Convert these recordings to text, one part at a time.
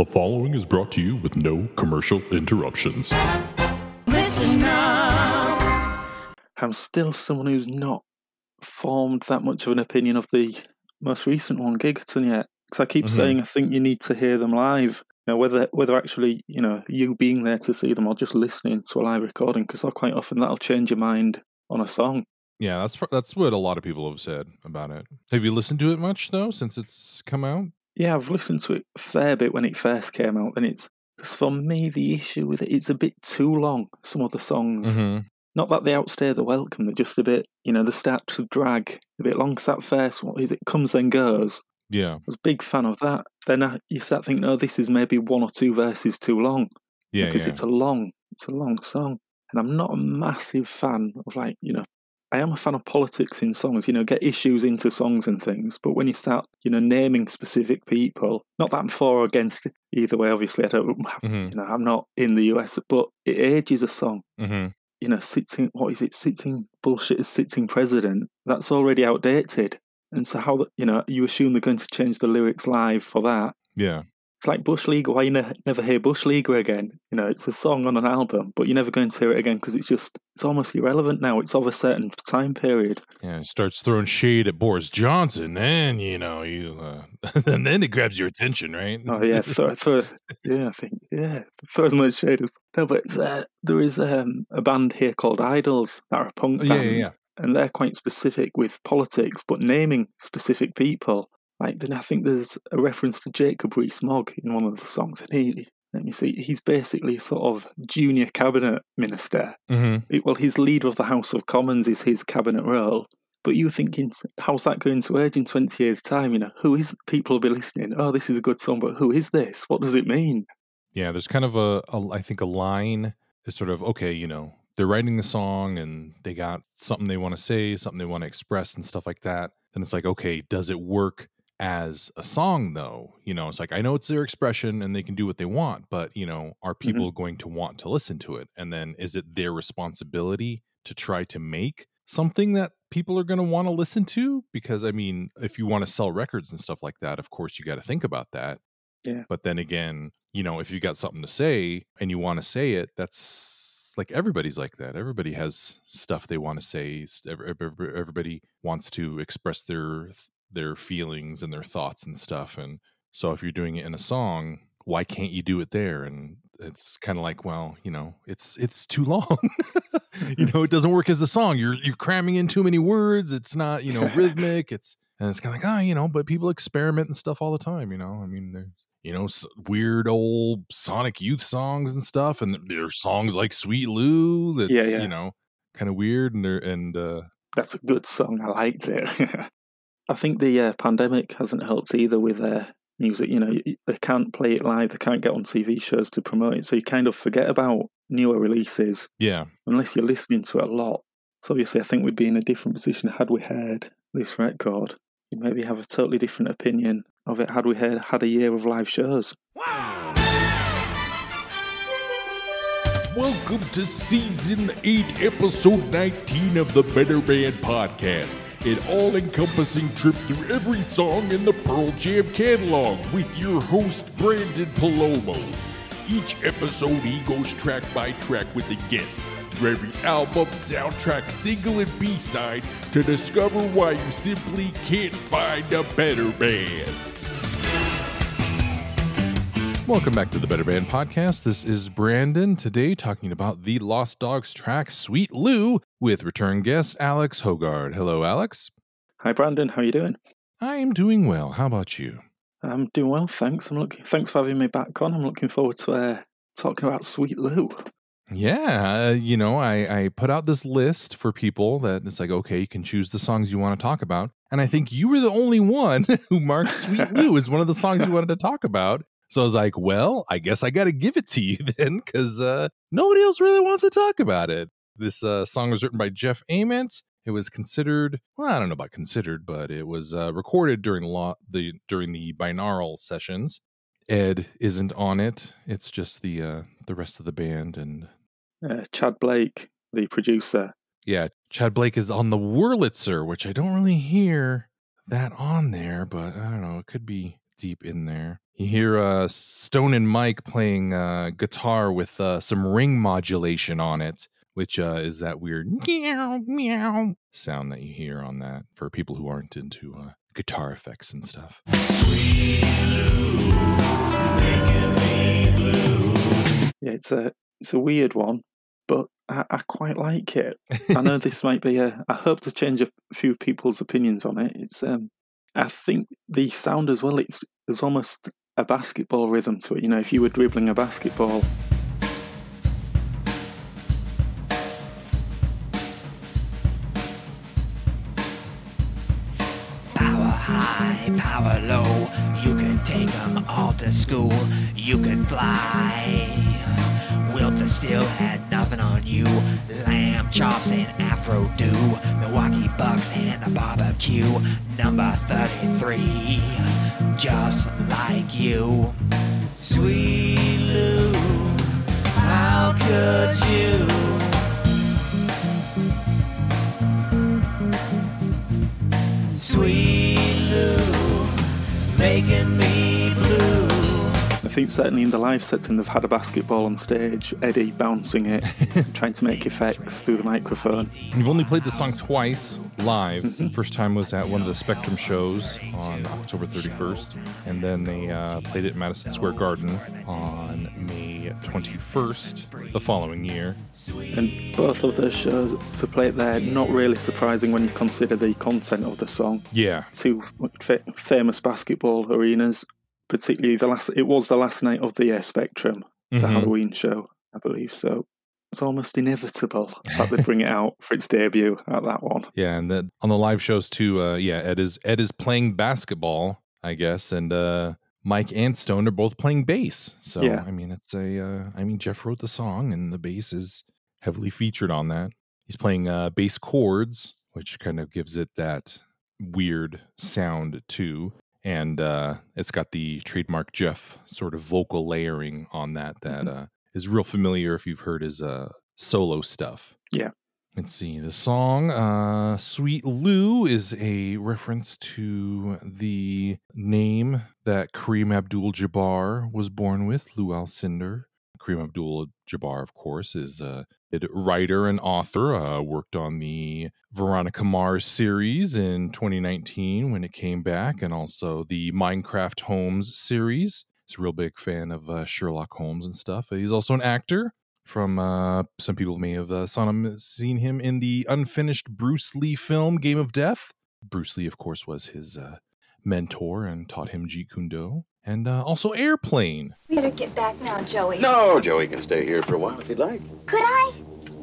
The following is brought to you with no commercial interruptions. Listen up. I'm still someone who's not formed that much of an opinion of the most recent one, Gigaton, yet. Because I keep Mhm. saying I think you need to hear them live. You know, whether whether actually you know you being there to see them or just listening to a live recording, because quite often that'll change your mind on a song. Yeah, that's that's what a lot of people have said about it. Have you listened to it much though since it's come out? Yeah, I've listened to it a fair bit when it first came out, and it's because for me the issue with it, it's a bit too long. Some of the songs, Mm-hmm. not that they outstay the welcome, they're just a bit, you know, they start to drag a bit long. Cause that first, what is it, comes then goes. Yeah, I was a big fan of that. Then uh, you start thinking, oh, this is maybe one or two verses too long yeah, because yeah. it's a long, it's a long song. And I'm not a massive fan of like, you know, I am a fan of politics in songs. You know, get issues into songs and things. But when you start, you know, naming specific people, not that I'm for or against either way. Obviously, I don't. Mhm. You know, I'm not in the US, but it ages a song. Mm-hmm. You know, sitting, what is it? Sitting bullshit as sitting president. That's already outdated. And so, how you know, you assume they're going to change the lyrics live for that? Yeah, It's like Bush League. Why you ne- never hear Bush League again? You know, it's a song on an album, but you're never going to hear it again because it's just it's almost irrelevant now. It's of a certain time period. yeah. It starts throwing shade at Boris Johnson, and you know you, uh, and then it grabs your attention, right? Oh yeah, for, for yeah, I think yeah, for as much shade as no, but it's, uh, there is um, a band here called IDLES that are a punk Oh, yeah, band, yeah, yeah. and they're quite specific with politics, but naming specific people. Like then I think there's a reference to Jacob Rees-Mogg in one of the songs, and he let me see, he's basically sort of junior cabinet minister. Mm-hmm. It- well, his leader of the House of Commons is his cabinet role. But you're thinking, how's that going to age in 20 years' time? You know, who is people will be listening? Oh, this is a good song, but who is this? What does it mean? Yeah, there's kind of a, a I think a line is sort of okay, you know, they're writing the song and they got something they want to say, something they want to express and stuff like that. Then it's like, okay, does it work as a song though? You know, it's like I know it's their expression and they can do what they want, but you know, are mm-hmm. people going to want to listen to it? And then is it their responsibility to try to make something that people are going to want to listen to? Because I mean, if you want to sell records and stuff like that, of course you got to think about that. Yeah. But then again, you know, if you got something to say and you want to say it, that's like everybody's like that. Everybody has stuff they want to say. Everybody wants to express their their feelings and their thoughts and stuff. And so if you're doing it in a song, why can't you do it there? And it's kind of like, well, you know, it's it's too long. you know, it doesn't work as a song. You're you're cramming in too many words. It's not, you know, rhythmic. It's and it's kind of like, ah, you know, but people experiment and stuff all the time. You know, I mean, you know, weird old Sonic Youth songs and stuff, and there's songs like Sweet Lew that's Yeah, yeah. you know kind of weird and they're and uh That's a good song. I liked it. I think the uh, pandemic hasn't helped either with uh, music. You know, they can't play it live, they can't get on TV shows to promote it. So you kind of forget about newer releases yeah unless you're listening to it a lot. So obviously, I think we'd be in a different position had we heard this record. You'd maybe have a totally different opinion of it had we heard had a year of live shows. Welcome to season 8, episode 19 of the Better Band Podcast, an all encompassing trip through every song in the Pearl Jam catalog with your host, Branden Palomo. Each episode, he goes track by track with a guest through every album, soundtrack, single, and B side to discover why you simply can't find a better band. Welcome back to the better band podcast this is branden today talking about the lost dogs track sweet lew with return guest alex hoggard hello alex Hi, Branden. How are you doing? i am doing well how about you I'm doing well, thanks. I'm looking. Thanks for having me back on. I'm looking forward to uh, talking about Sweet Lew. Yeah, uh, you know, I, I put out this list for people that it's like, okay, you can choose the songs you want to talk about. And I think you were the only one who marked Sweet Lew as one of the songs you wanted to talk about. So I was like, well, I guess I got to give it to you then because uh, nobody else really wants to talk about it. This uh, song was written by Jeff Ament. It was considered, well, I don't know about considered, but it was uh, recorded during lo- the during the binaural sessions. Ed isn't on it. It's just the uh, the rest of the band and Uh, Chad Blake, the producer. Yeah, Chad Blake is on the Wurlitzer, which I don't really hear that on there, but I don't know. It could be deep in there. You hear uh, Stone and Mike playing uh, guitar with uh, some ring modulation on it, which uh, is that weird meow meow sound that you hear on that for people who aren't into uh, guitar effects and stuff. Yeah, it's a it's a weird one, but I, I quite like it. I know this might be a. I hope to change a few people's opinions on it. It's um, I think the sound as well. It's there's almost a basketball rhythm to it. You know, if you were dribbling a basketball. Power high, power low. You could take 'em all to school. You could fly. Wilt the Stilt had nothing on you. Lamb chops and Afro do. Milwaukee Bucks and a barbecue. Number 33. Just like you. Sweet Lew, how could you? Sweet Lew, making me think certainly in the live setting they've had a basketball on stage, Eddie bouncing it, trying to make effects through the microphone. You've only played the song twice live. Mm-hmm. First time was at one of the Spectrum shows on October 31st, and then they uh, played it at Madison Square Garden on May 21st the following year. And both of those shows to play it there, not really surprising when you consider the content of the song. Yeah, Two fa- famous basketball arenas, particularly the last. It was the last night of the uh, Spectrum, the Mhm. Halloween show, I believe. So it's almost inevitable that they bring it out for its debut at that one. yeah, and then on the live shows too. Uh, yeah, Ed is Ed is playing basketball, I guess, and uh, Mike and Stone are both playing bass. So Yeah. I mean, it's a. Uh, I mean, Jeff wrote the song, and the bass is heavily featured on that. He's playing uh, bass chords, which kind of gives it that weird sound too. And uh, it's got the trademark Jeff sort of vocal layering on that that uh, is real familiar if you've heard his uh, solo stuff. Yeah. Let's see. The song uh, Sweet Lew is a reference to the name that Kareem Abdul Jabbar was born with, Lew Alcindor. Kareem Abdul Jabbar, of course, is a writer and author. Uh, worked on the Veronica Mars series in 2019 when it came back, and also the Mycroft Holmes series. He's a real big fan of uh, Sherlock Holmes and stuff. He's also an actor. From uh, some people may have uh, saw him, seen him in the unfinished Bruce Lee film Game of Death. Bruce Lee, of course, was his uh, mentor and taught him Jeet Kune Do, and uh, also Airplane. We better get back now, Joey. No, Joey can stay here for a while if he'd like. Could I?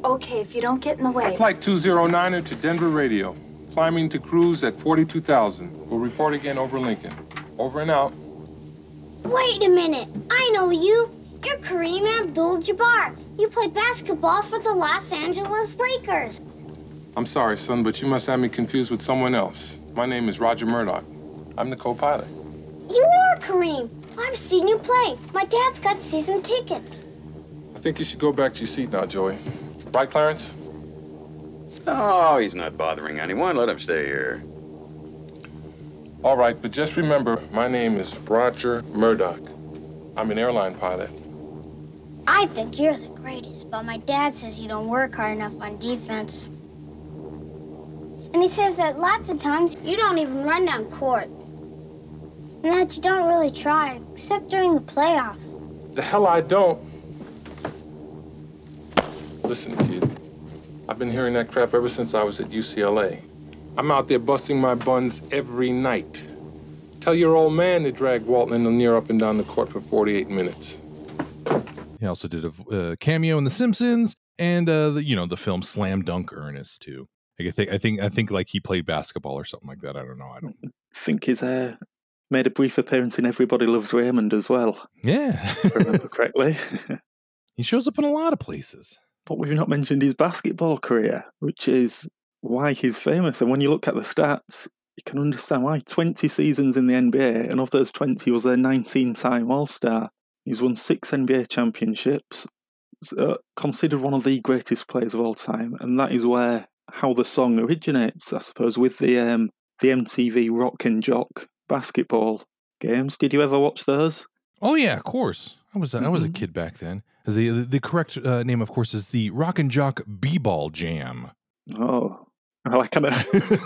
Okay, if you don't get in the way. Flight 209er to Denver Radio. Climbing to cruise at 42,000. We'll report again over Lincoln. Over and out. Wait a minute. I know you. You're Kareem Abdul Jabbar. You play basketball for the Los Angeles Lakers. I'm sorry, son, but you must have me confused with someone else. My name is Roger Murdoch. I'm the co-pilot. You are Kareem. I've seen you play. My dad's got season tickets. I think you should go back to your seat now, Joey. Right, Clarence? No, he's not bothering anyone. Let him stay here. All right, but just remember, my name is Roger Murdoch. I'm an airline pilot. I think you're the greatest, but my dad says you don't work hard enough on defense. And he says that lots of times you don't even run down court. And that you don't really try, except during the playoffs. The hell I don't. Listen, kid. I've been hearing that crap ever since I was at UCLA. I'm out there busting my buns every night. Tell your old man to drag Walton and Lanier up and down the court for 48 minutes. He also did a uh, cameo in The Simpsons and uh, the, you know the film Slam Dunk Ernest too. Like, I think I think I think like he played basketball or something like that. I don't know. I don't. Think he's uh, made a brief appearance in Everybody Loves Raymond as well, Yeah, if I remember correctly. he shows up in a lot of places. but we've not mentioned his basketball career, which is why he's famous. And when you look at the stats, you can understand why. 20 seasons in the NBA, and of those 20, he was a 19 time All Star. He's won six NBA championships, uh, considered one of the greatest players of all time. And that is where how the song originates, I suppose, with the um, the MTV Rock and Jock basketball games. Did you ever watch those? Oh yeah, of course. I was I was a Mhm. kid back then. As the the correct uh, name, of course, is the Rock and Jock B-Ball Jam. Oh, well, I kind of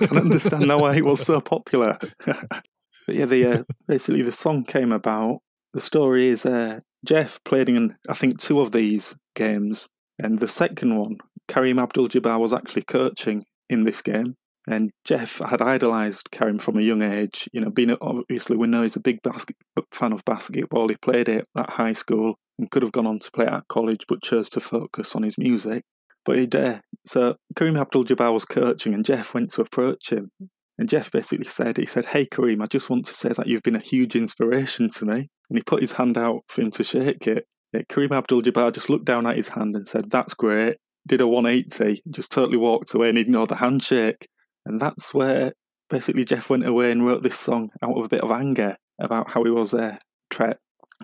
can understand now why it was so popular. but yeah, the uh, basically the song came about. The story is uh, Jeff played in I think two of these games, and the second one, Kareem Abdul-Jabbar was actually coaching in this game. And Jeff had idolised Kareem from a young age. You know, being obviously we know he's a big basket fan of basketball. He played it at high school and could have gone on to play at college, but chose to focus on his music. But he'd uh, so Kareem Abdul-Jabbar was coaching, and Jeff went to approach him. And Jeff basically said, he said, "Hey Kareem, I just want to say that you've been a huge inspiration to me." And he put his hand out for him to shake it. Yeah, Kareem Abdul-Jabbar just looked down at his hand and said, "That's great." Did a 180, just totally walked away and ignored the handshake. And that's where basically Jeff went away and wrote this song out of a bit of anger about how he was uh, tra-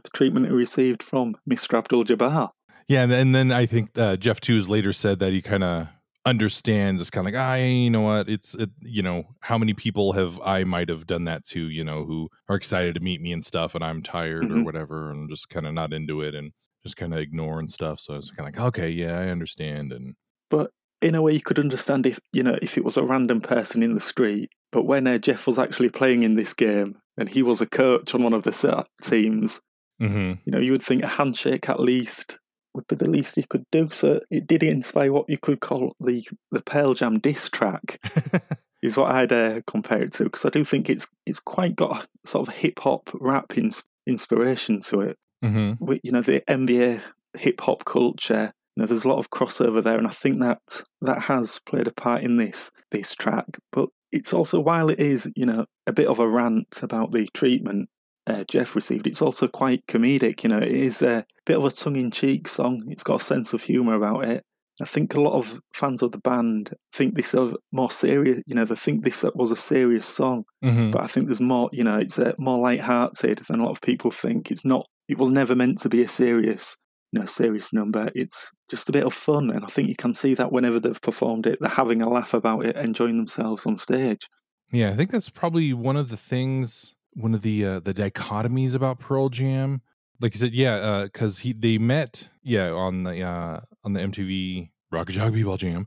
the treatment he received from Mr. Abdul-Jabbar. Yeah, and then, and then I think uh, Jeff Tews later said that he kind of understands. It's kind of like, ah, you know what? It's it, you know, how many people have I might have done that to? You know, who are excited to meet me and stuff, and I'm tired or Mhm. whatever, and just kind of not into it and just kind of ignore and stuff. So I was kind of like, okay, yeah, I understand. And But in a way, you could understand if you know if it was a random person in the street. But when uh, Jeff was actually playing in this game and he was a coach on one of the teams, Mhm. you know, you would think a handshake at least would be the least he could do. So it did inspire what you could call the the Pearl Jam diss track. is what I'd uh, compare it to because I do think it's it's quite got a sort of hip hop rap ins- inspiration to it. hmm you know, the NBA hip hop culture. You know, there's a lot of crossover there, and I think that that has played a part in this this track. But it's also while it is you know a bit of a rant about the treatment uh, Jeff received, it's also quite comedic. You know, it is a bit of a tongue in cheek song. It's got a sense of humour about it. I think a lot of fans of the band think this is more serious. You know, they think this was a serious song, hmm but I think there's more. You know, it's uh, more light-hearted than a lot of people think. It's not. It was never meant to be a serious, you know, serious number. It's just a bit of fun, and I think you can see that whenever they've performed it, they're having a laugh about it, enjoying themselves on stage. Yeah, I think that's probably one of the things, one of the uh, the dichotomies about Pearl Jam. Like you said, yeah, because he they met, yeah, on the uh, on the MTV Rock Jock B-Ball Jam.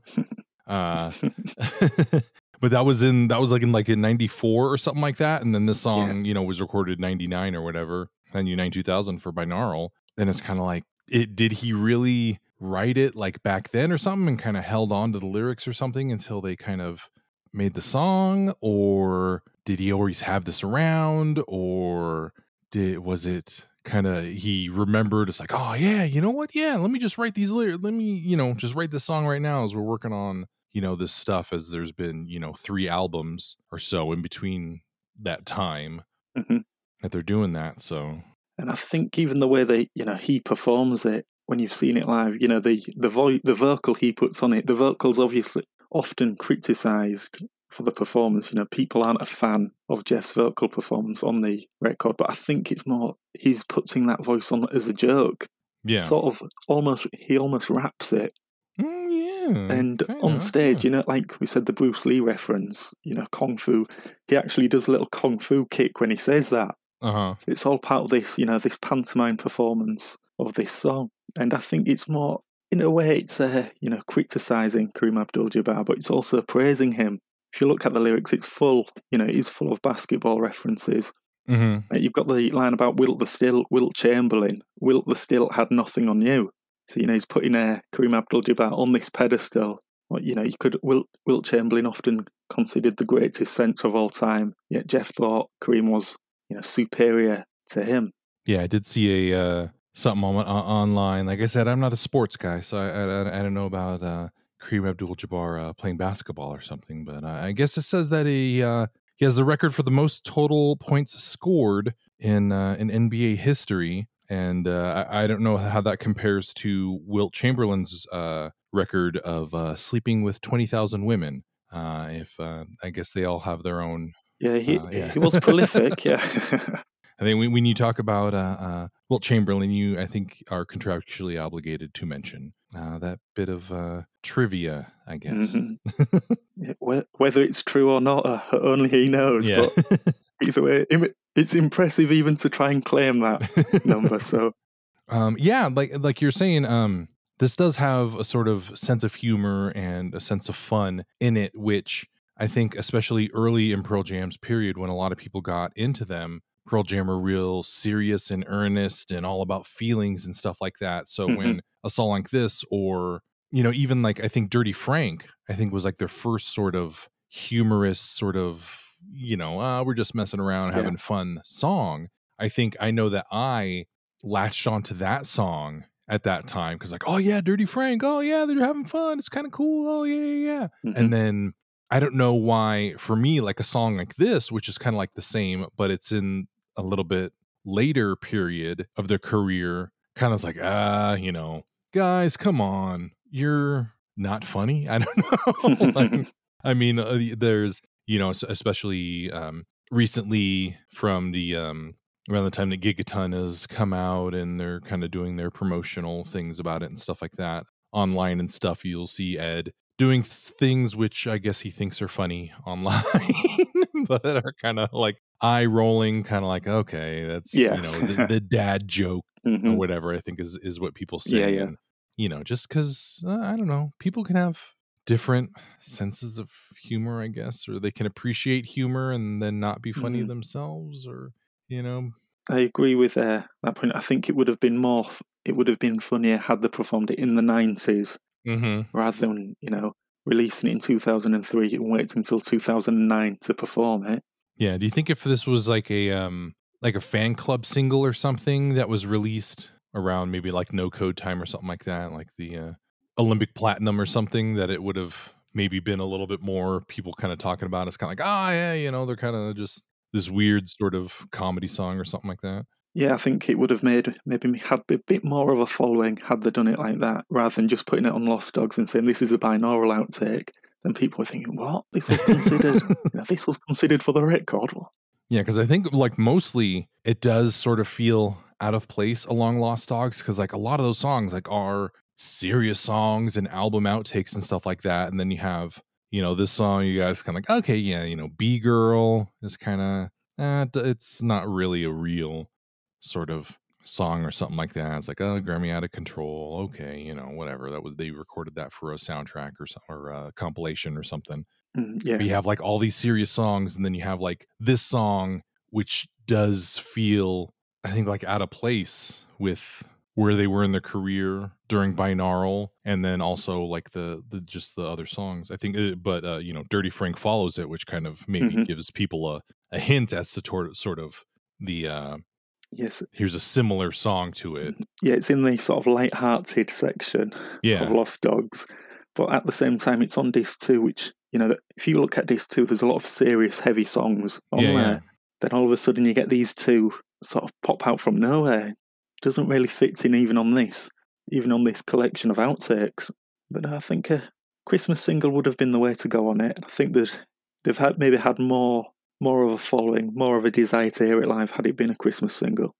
Uh, but that was in that was like in like in 94 or something like that and then this song you know was recorded 99 or whatever and 99 2000 for binaural and it's kind of like it did he really write it like back then or something and kind of held on to the lyrics or something until they kind of made the song? Or did he always have this around? Or did was it kind of he remembered it's like oh yeah you know what? Yeah let me just write these lyrics let me you know just write this song right now as we're working on you know this stuff as there's been you know three albums or so in between that time Mhm. that they're doing that so And I think even the way that you know he performs it when you've seen it live, you know the the voice, the vocal he puts on it, the vocals obviously often criticised for the performance. You know, people aren't a fan of Jeff's vocal performance on the record, but I think it's more he's putting that voice on as a joke. yeah Sort of almost he almost raps it, Mm, yeah and on stage, yeah. you know, like we said, the Bruce Lee reference, you know, kung fu. He actually does a little kung fu kick when he says that. Uh-huh So it's all part of this, you know, this pantomime performance of this song. And I think it's more, in a way, it's, uh, you know, criticising Kareem Abdul Jabbar, but it's also praising him. If you look at the lyrics, it's full, you know, it's full of basketball references. hmm Uh, You've got the line about Wilt the Stilt, Wilt Chamberlain. Wilt the Stilt had nothing on you. So, you know, he's putting uh, Kareem Abdul Jabbar on this pedestal. Well, you know, you could, Wilt, Wilt Chamberlain often considered the greatest centre of all time, yet Jeff thought Kareem was, you know, superior to him. Yeah, I did see a uh, something on, on online. Like I said, I'm not a sports guy, so I I, I don't know about uh, Kareem Abdul-Jabbar uh, playing basketball or something. But uh, I guess it says that he uh, he has the record for the most total points scored in uh, in NBA history, and uh, I, I don't know how that compares to Wilt Chamberlain's uh, record of uh, sleeping with twenty thousand women. Uh, if uh, I guess they all have their own Yeah, he Uh, yeah. he was prolific. Yeah, I think when, when you talk about uh, uh, Wilt Chamberlain, you I think are contractually obligated to mention uh, that bit of uh, trivia, I guess. Mhm. Yeah, whether it's true or not, uh, only he knows. Yeah, But either way, it's impressive even to try and claim that number. So um yeah like like you're saying um this does have a sort of sense of humor and a sense of fun in it which i think especially early in pearl jam's period when a lot of people got into them pearl jam were real serious and earnest and all about feelings and stuff like that so Mhm. when a song like this or you know even like i think dirty frank i think was like their first sort of humorous sort of you know uh, we're just messing around Yeah. having fun song i think i know that i latched onto that song at that time because like oh yeah dirty frank oh yeah they're having fun it's kind of cool oh yeah yeah yeah Mhm. and then i don't know why for me like a song like this which is kind of like the same but it's in a little bit later period of their career kind of like ah you know guys come on you're not funny? I don't know like, i mean uh, there's you know especially um recently from the um around the time that gigaton has come out and they're kind of doing their promotional things about it and stuff like that online and stuff you'll see ed doing th- things which i guess he thinks are funny online but are kind of like eye rolling kind of like okay that's Yeah. you know the, the dad joke or Mhm. whatever i think is is what people say Yeah, yeah. And, you know just because uh, i don't know people can have different senses of humor i guess or they can appreciate humor and then not be funny Mhm. themselves or you know I agree with uh, that point. I think it would have been more. It would have been funnier had they performed it in the nineties mm-hmm. rather than you know releasing it in two thousand and three and waiting until two thousand and nine to perform it. yeah do you think if this was like a um like a fan club single or something that was released around maybe like no code time or something like that like the uh, olympic platinum or something that it would have maybe been a little bit more people kind of talking about it. it's kind of like ah yeah you know they're kind of just this weird sort of comedy song or something like that Yeah, I think it would have made maybe had a bit more of a following had they done it like that, rather than just putting it on Lost Dogs and saying this is a binaural outtake. Then people were thinking, "What? This was considered? you know, this was considered for the record?" Yeah, because I think like mostly it does sort of feel out of place along Lost Dogs because like a lot of those songs like are serious songs and album outtakes and stuff like that, and then you have you know this song you guys kind of like okay yeah you know Bee Girl is kind of uh, d- it's not really a real sort of song or something like that. It's like oh Gremmie out of control okay you know whatever that was they recorded that for a soundtrack or some or a compilation or something. mm, yeah, you have like all these serious songs, and then you have like this song, which does feel, I think, like out of place with where they were in their career during binaural, and then also like the the just the other songs. I think, uh, but uh, you know, Dirty Frank follows it, which kind of maybe Mhm. gives people a a hint as to sort of the uh yes, here's a similar song to mm-hmm. it. yeah. It's in the sort of light-hearted section Yeah, of Lost Dogs, but at the same time, it's on disc two, which you know, if you look at disc two, there's a lot of serious, heavy songs on yeah, there. yeah. Then all of a sudden, you get these two sort of pop out from nowhere. Doesn't really fit in even on this, even on this collection of outtakes. But I think a Christmas single would have been the way to go on it. I think that they've had maybe had more more of a following, more of a desire to hear it live had it been a Christmas single.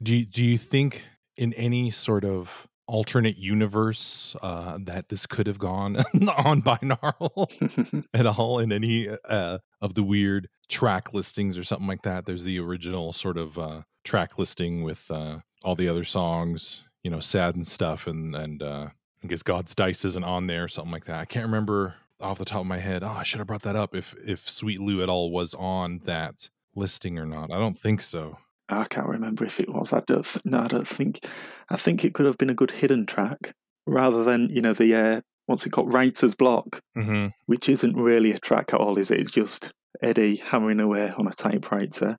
Do you, do you think in any sort of alternate universe uh, that this could have gone on by binaural at all in any uh, of the weird track listings or something like that? There's the original sort of uh, track listing with uh, all the other songs, you know, sad and stuff, and and uh, I guess God's Dice isn't on there or something like that. I can't remember off the top of my head. Oh, I should have brought that up if if Sweet Lew at all was on that listing or not. I don't think so. I can't remember if it was. I don't. Th- no, I don't think. I think it could have been a good hidden track rather than you know the uh, what's it called, Writer's Block, Mm-hmm. which isn't really a track at all, is it? It's just Eddie hammering away on a typewriter.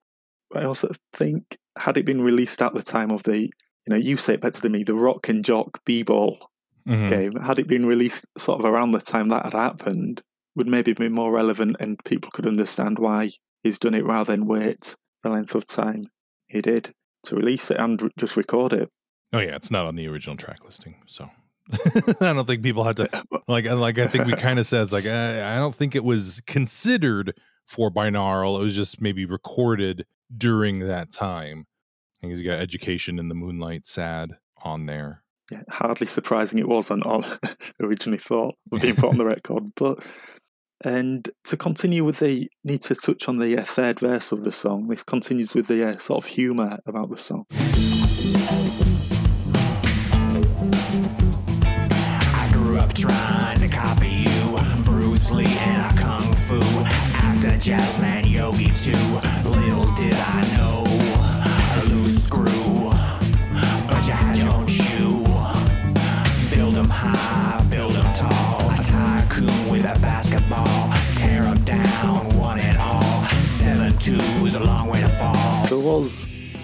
But I also think had it been released at the time of the, you know, you say it better than me, the Rock and Jock B-ball Mm-hmm. game, had it been released sort of around the time that had happened, would maybe be more relevant and people could understand why he's done it rather than wait the length of time he did to release it and r- just record it. Oh yeah, it's not on the original track listing, so I don't think people had to like. Like I think we kind of said, it's like I, I don't think it was considered for binaural. It was just maybe recorded during that time. I think he's got education in the moonlight, sad on there. Yeah, hardly surprising it wasn't on originally thought of being put on the record, but And to continue with the, need to touch on the uh, third verse of the song. This continues with the uh, sort of humour about the song. I grew up trying to copy you, Bruce Lee and a kung fu, actor, jazzman, yogi too. Little did I know,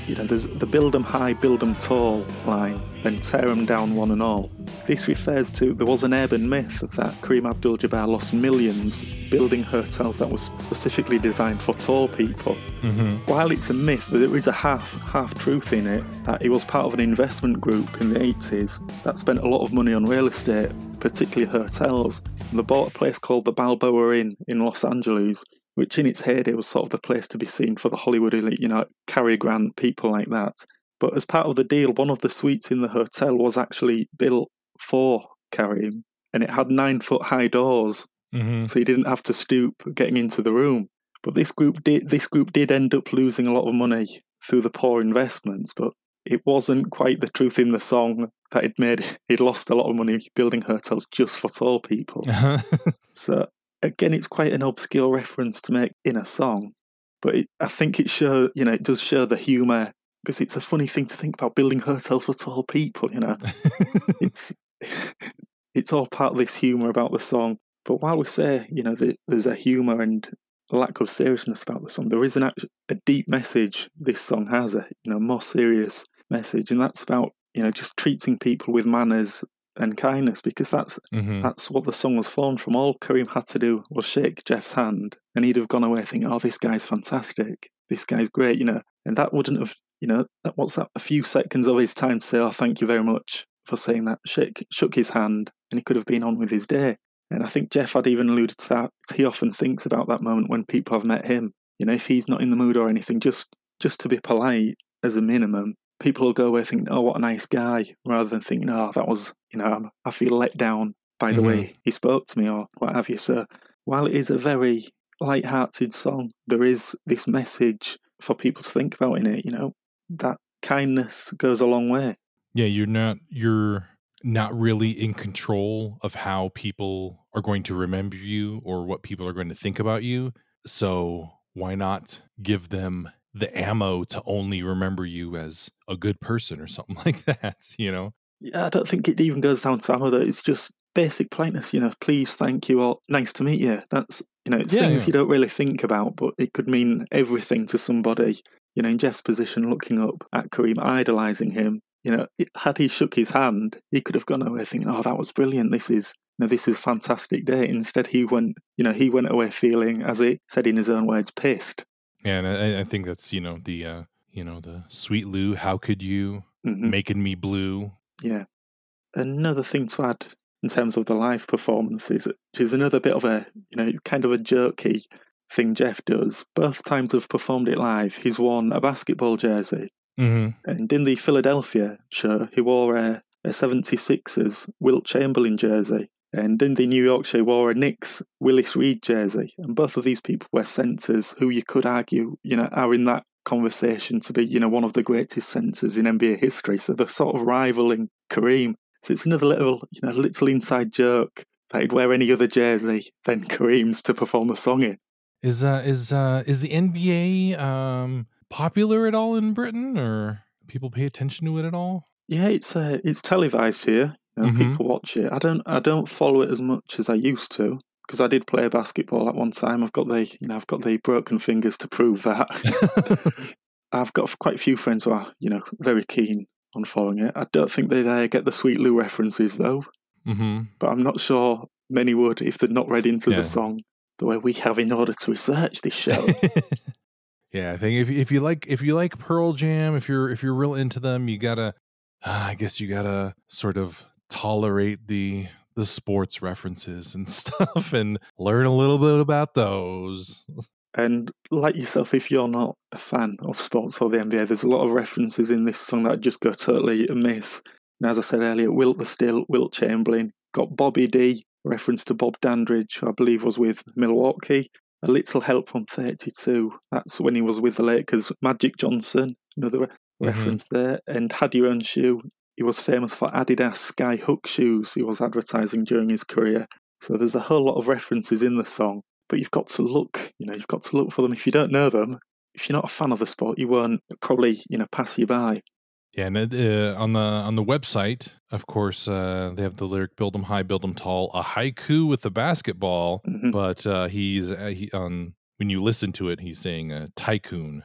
you know, there's the build 'em high, build 'em tall line, then tear 'em down one and all. This refers to there was an urban myth that Kareem Abdul-Jabbar lost millions building hotels that was specifically designed for tall people. Mm-hmm. While it's a myth, there is a half half truth in it that he was part of an investment group in the 80s that spent a lot of money on real estate, particularly hotels. And they bought a place called the Balboa Inn in Los Angeles, which in its heyday was sort of the place to be seen for the Hollywood elite, you know, Cary Grant, people like that. But as part of the deal, one of the suites in the hotel was actually built for Kareem, and it had nine foot high doors, Mm-hmm. so he didn't have to stoop getting into the room. But this group did this group did end up losing a lot of money through the poor investments, but it wasn't quite the truth in the song that it made he'd lost a lot of money building hotels just for tall people. So again, it's quite an obscure reference to make in a song, but it, I think it show you know it does show the humour because it's a funny thing to think about building hotels for tall people. You know, it's it's all part of this humour about the song. But while we say you know that there's a humour and lack of seriousness about the song, there is an act- a deep message this song has a you know more serious message, and that's about you know just treating people with manners and kindness because that's Mhm. that's what the song was formed from. All Kareem had to do was shake Jeff's hand, and he'd have gone away thinking, "Oh, this guy's fantastic. This guy's great," you know. And that wouldn't have, you know, that what's that? A few seconds of his time to say, "Oh, thank you very much for saying that." Shake, shook his hand, and he could have been on with his day. And I think Jeff had even alluded to that. He often thinks about that moment when people have met him. You know, if he's not in the mood or anything, just just to be polite as a minimum, people will go away thinking, "Oh, what a nice guy," rather than thinking, "Oh, that was, you know, I'm, I feel let down by the Mhm. way he spoke to me or what have you." So, while it is a very light-hearted song, there is this message for people to think about in it. You know, that kindness goes a long way. yeah you're not you're not really in control of how people are going to remember you or what people are going to think about you so why not give them the ammo to only remember you as a good person or something like that you know Yeah, I don't think it even goes down to ammo though. It's just basic politeness, you know, please, thank you, or nice to meet you. That's, you know, it's Yeah, things yeah. you don't really think about, but it could mean everything to somebody. You know, in Jeff's position, looking up at Kareem, idolising him, you know, had he shook his hand, he could have gone away thinking, oh, that was brilliant. This is, you know, this is a fantastic day. Instead, he went, you know, he went away feeling, as he said in his own words, pissed. Yeah, and I, I think that's you know the uh, you know the sweet Lew. How could you Mhm. making me blue? Yeah. Another thing to add in terms of the live performances, which is another bit of a, you know, kind of a jerky thing Jeff does. Both times I've performed it live, he's worn a basketball jersey. Mm-hmm. And in the Philadelphia show, he wore a, a 76ers Wilt Chamberlain jersey. And in the New York show, wore a Knicks Willis Reed jersey. And both of these people were centres who you could argue, you know, are in that conversation to be, you know, one of the greatest centres in NBA history. So they're sort of rivaling Kareem. So it's another little, you know, little inside joke that he'd wear any other jersey than Kareem's to perform the song in. Is uh is uh is the NBA um popular at all in Britain, or people pay attention to it at all? Yeah, it's uh, it's televised here. Know, Mhm. People watch it. I don't I don't follow it as much as I used to because I did play basketball at one time. I've got the you know I've got the broken fingers to prove that. I've got quite a few friends who are you know very keen on following it. I don't think they'd uh, get the Sweet Lew references though, mm-hmm. but I'm not sure many would if they're not read into Yeah. the song the way we have in order to research this show. yeah, I think if if you like if you like Pearl Jam, if you're if you're real into them, you gotta uh, I guess you gotta sort of tolerate the the sports references and stuff and learn a little bit about those. And like yourself, if you're not a fan of sports or the NBA, there's a lot of references in this song that just go totally amiss. And as I said earlier, Wilt the Stilt, Wilt Chamberlain, got Bobby D, reference to Bob Dandridge, who I believe was with Milwaukee. A little help from 32. That's when he was with the Lakers. Magic Johnson, another re- Mhm. reference there. And had your own shoe. He was famous for Adidas Sky Hook shoes he was advertising during his career. So there's a whole lot of references in the song, but you've got to look, you know, you've got to look for them. If you don't know them, if you're not a fan of the sport, you won't probably, you know, pass you by. Yeah, and uh, on the on the website, of course, uh, they have the lyric "Build 'em high, build 'em tall," a haiku with a basketball. Mhm. But uh, he's uh, he, on when you listen to it, he's saying a tycoon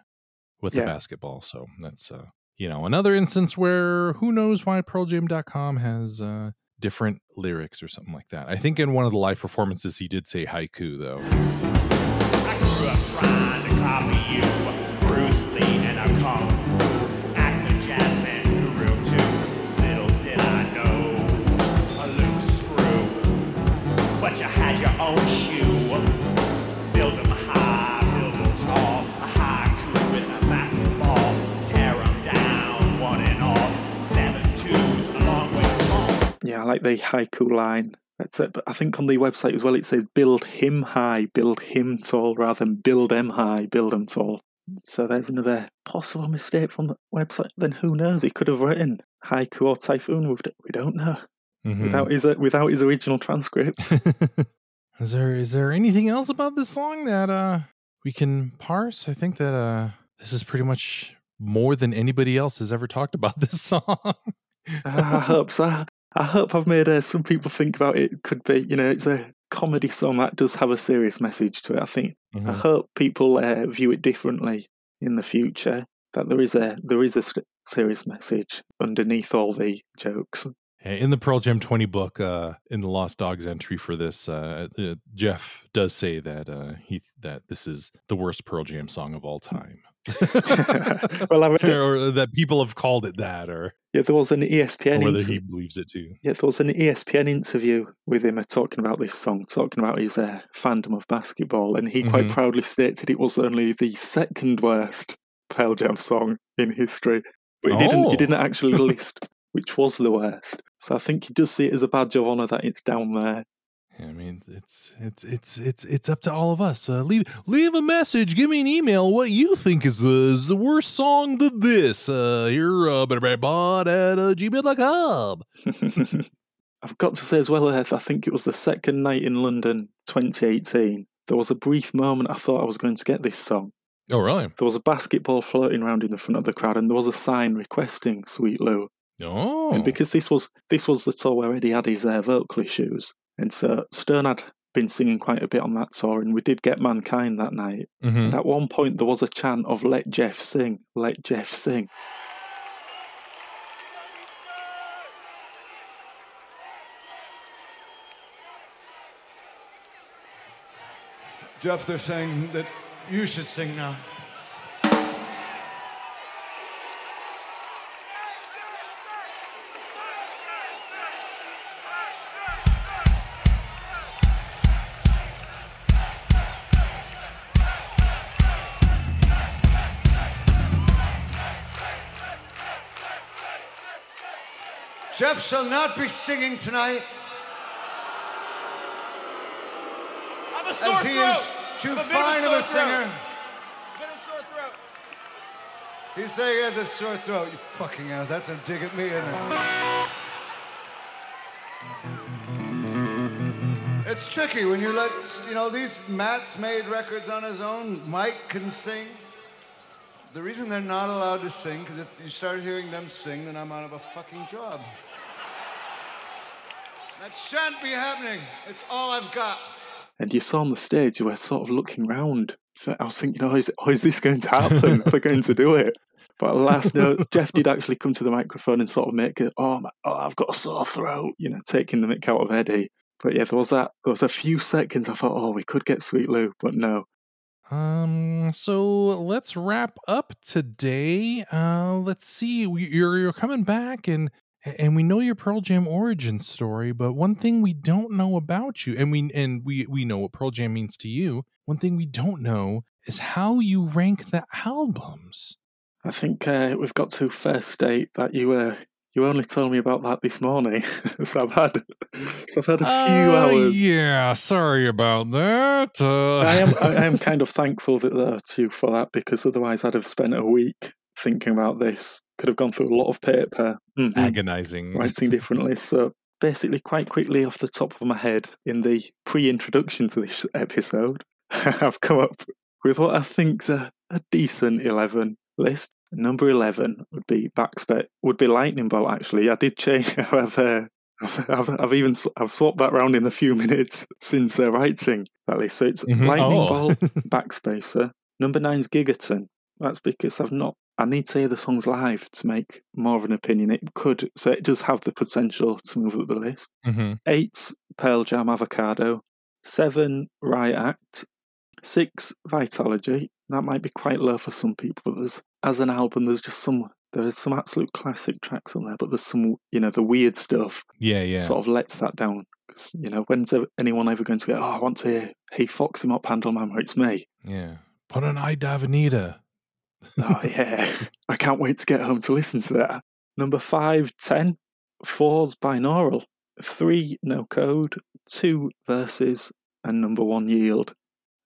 with a basketball. So that's uh, you know another instance where who knows why PearlJam.com has uh, different lyrics or something like that. I think in one of the live performances he did say haiku though. I grew up trying to copy you, Bruce Lee, and Yeah, I like the haiku line. That's it. But I think on the website as well, it says build him high, build him tall, rather than build em high, build em tall. So there's another possible mistake from the website. Then who knows? He could have written haiku or typhoon. We don't know Mhm. without his uh, without his original transcript. is there is there anything else about this song that uh we can parse? I think that uh this is pretty much more than anybody else has ever talked about this song. I hope so. I hope I've made uh, some people think about it. Could be, you know, it's a comedy song that does have a serious message to it. I think. I Mhm. hope people uh, view it differently in the future. That there is a there is a serious message underneath all the jokes. In the Pearl Jam 20 book, uh, in the Lost Dogs entry for this, uh, uh, Jeff does say that uh, he that this is the worst Pearl Jam song of all time. well, I it. or that people have called it that, or Yeah, there was an ESPN whether inter- he believes it too. yeah, there was an ESPN interview with him uh, talking about this song, talking about his uh, fandom of basketball, and he quite Mhm. proudly stated it was only the second worst Pearl Jam song in history, but he didn't. Oh. He didn't actually list which was the worst. So I think he does see it as a badge of honor that it's down there. I mean, it's it's it's it's it's up to all of us. Uh, leave leave a message. Give me an email. What you think is the is the worst song to this? Uh, here, uh, bot at uh, gmail.com. I've got to say as well, Earth, I think it was the second night in London 2018. There was a brief moment I thought I was going to get this song. Oh, really? There was a basketball floating around in the front of the crowd, and there was a sign requesting Sweet Lew. Oh, And because this was this was the tour where Eddie had his uh, vocal issues, and so Stone had been singing quite a bit on that tour, and we did get Mankind that night. Mhm. And at one point, there was a chant of "Let Jeff sing, let Jeff sing." Jeff, they're saying that you should sing now. Jeff shall not be singing tonight. As he is too fine of a singer. He's saying he has a sore throat. You fucking ass. That's a dig at me, isn't it? It's tricky when you let, you know, these Matt's made records on his own. Mike can sing. The reason they're not allowed to sing, because if you start hearing them sing, then I'm out of a fucking job. That shan't be happening. It's all I've got. And you saw on the stage, you were sort of looking round. I was thinking, oh, is, oh, is this going to happen? Are They're going to do it. But last note, Jeff did actually come to the microphone and sort of make it, oh, my, oh, I've got a sore throat, you know, taking the mick out of Eddie. But yeah, there was that. There was a few seconds I thought, oh, we could get Sweet Lew, but no. Um. So let's wrap up today. Uh. Let's see. You're you're coming back, and and we know your Pearl Jam origin story. But one thing we don't know about you, and we and we we know what Pearl Jam means to you. One thing we don't know is how you rank the albums. I think uh, we've got to first state that you uh, You only told me about that this morning, so I've had, so I've had a few Uh, hours. Yeah, sorry about that. Uh, I am, I am kind of thankful that there are two for that because otherwise I'd have spent a week thinking about this. Could have gone through a lot of paper, Mhm. agonizing. writing differently. So basically, quite quickly off the top of my head, in the pre-introduction to this episode, I've come up with what I think's a, a decent eleven list. Number eleven would be backspec, would be lightning bolt. Actually, I did change. I've, uh, I've, I've, I've even sw- I've swapped that round in the few minutes since uh, writing that list. So it's Mhm. lightning Oh. bolt, backspacer. Number nine's Gigaton. That's because I've not. I need to hear the songs live to make more of an opinion. It could, so it does have the potential to move up the list. Mhm. Eight's Pearl Jam Avocado. Seven Riot Act. Six Vitalogy. That might be quite low for some people, but there's as an album, there's just some there's some absolute classic tracks on there, but there's some you know the weird stuff Yeah, yeah. sort of lets that down. 'Cause, you know, when's anyone ever going to go? Oh, I want to hear Hey Foxy Mop Handle Man it's me. Yeah. Put an Aye Davanita. Oh yeah, I can't wait to get home to listen to that. Number five, ten, four's binaural, three no code, two verses, and number one yield.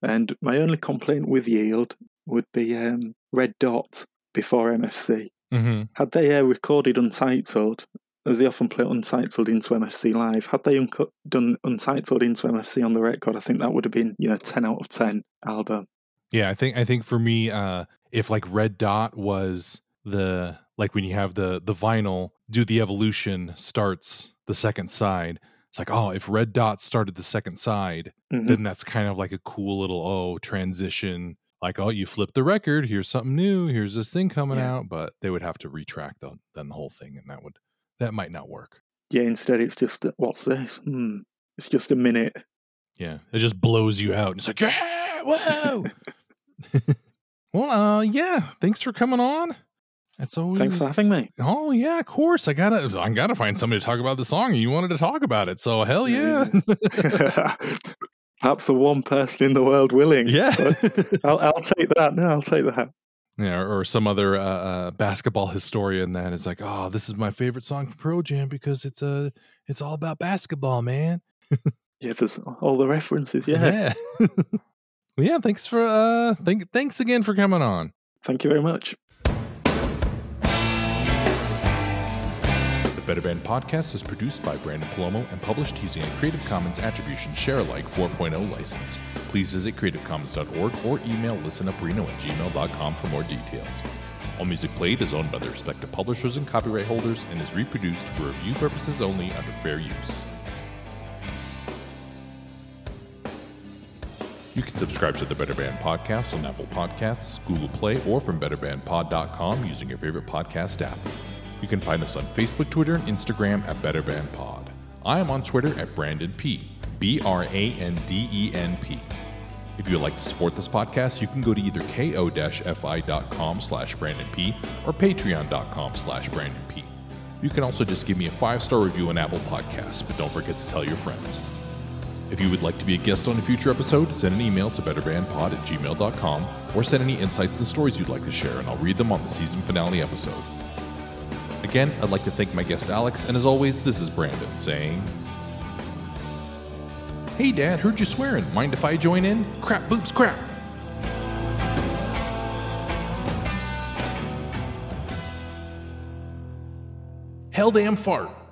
And my only complaint with yield would be um, Red Dot before MFC. hmm Had they uh, recorded Untitled, as they often play Untitled into MFC Live, had they unco- done Untitled into MFC on the record, I think that would have been, you know, 10 out of 10 album. Yeah, I think I think for me, uh, if like Red Dot was the like when you have the the vinyl, do the evolution starts the second side. It's like, oh, if Red Dot started the second side, Mhm. then that's kind of like a cool little oh transition. Like, oh, you flip the record, here's something new, here's this thing coming Yeah. out, but they would have to retract the, then the whole thing, and that would that might not work. Yeah, instead it's just, uh, what's this? Hmm. It's just a minute. Yeah, it just blows you out. and It's like, yeah, whoa. well, uh, yeah. Thanks for coming on. That's always. Thanks for having me. Oh yeah, of course. I gotta, I gotta find somebody to talk about the song. You wanted to talk about it, so hell yeah, Perhaps the one person in the world willing. yeah, I'll, I'll take that. No, I'll take that. yeah. Or, or some other uh, uh, basketball historian that is like, oh, this is my favorite song from Pearl Jam because it's uh, it's all about basketball, man. Yeah, there's all the references. Yeah. yeah. well, yeah. Thanks for uh, thank, thanks again for coming on. Thank you very much. The Better Band podcast is produced by Branden Palomo and published using a Creative Commons Attribution Share Alike 4.0 license. Please visit creativecommons.org or email listenupreno at gmail.com for more details. All music played is owned by the respective publishers and copyright holders and is reproduced for review purposes only under fair use. You can subscribe to the Better Band Podcast on Apple Podcasts, Google Play, or from betterbandpod.com using your favorite podcast app. You can find us on Facebook, Twitter, and Instagram at BetterBandPod. I am on Twitter at Branden P. B R A N D E N P. If you would like to support this podcast, you can go to either ko-fi.com slash Branden P or patreon.com slash Branden P. You can also just give me a five-star review on Apple Podcasts, but don't forget to tell your friends. If you would like to be a guest on a future episode, send an email to betterbandpod at gmail.com or send any insights and stories you'd like to share, and I'll read them on the season finale episode. Again, I'd like to thank my guest Alex, and as always, this is Branden saying. Hey Dad, heard you swearing. Mind if I join in? Crap boops, crap. Hell damn fart.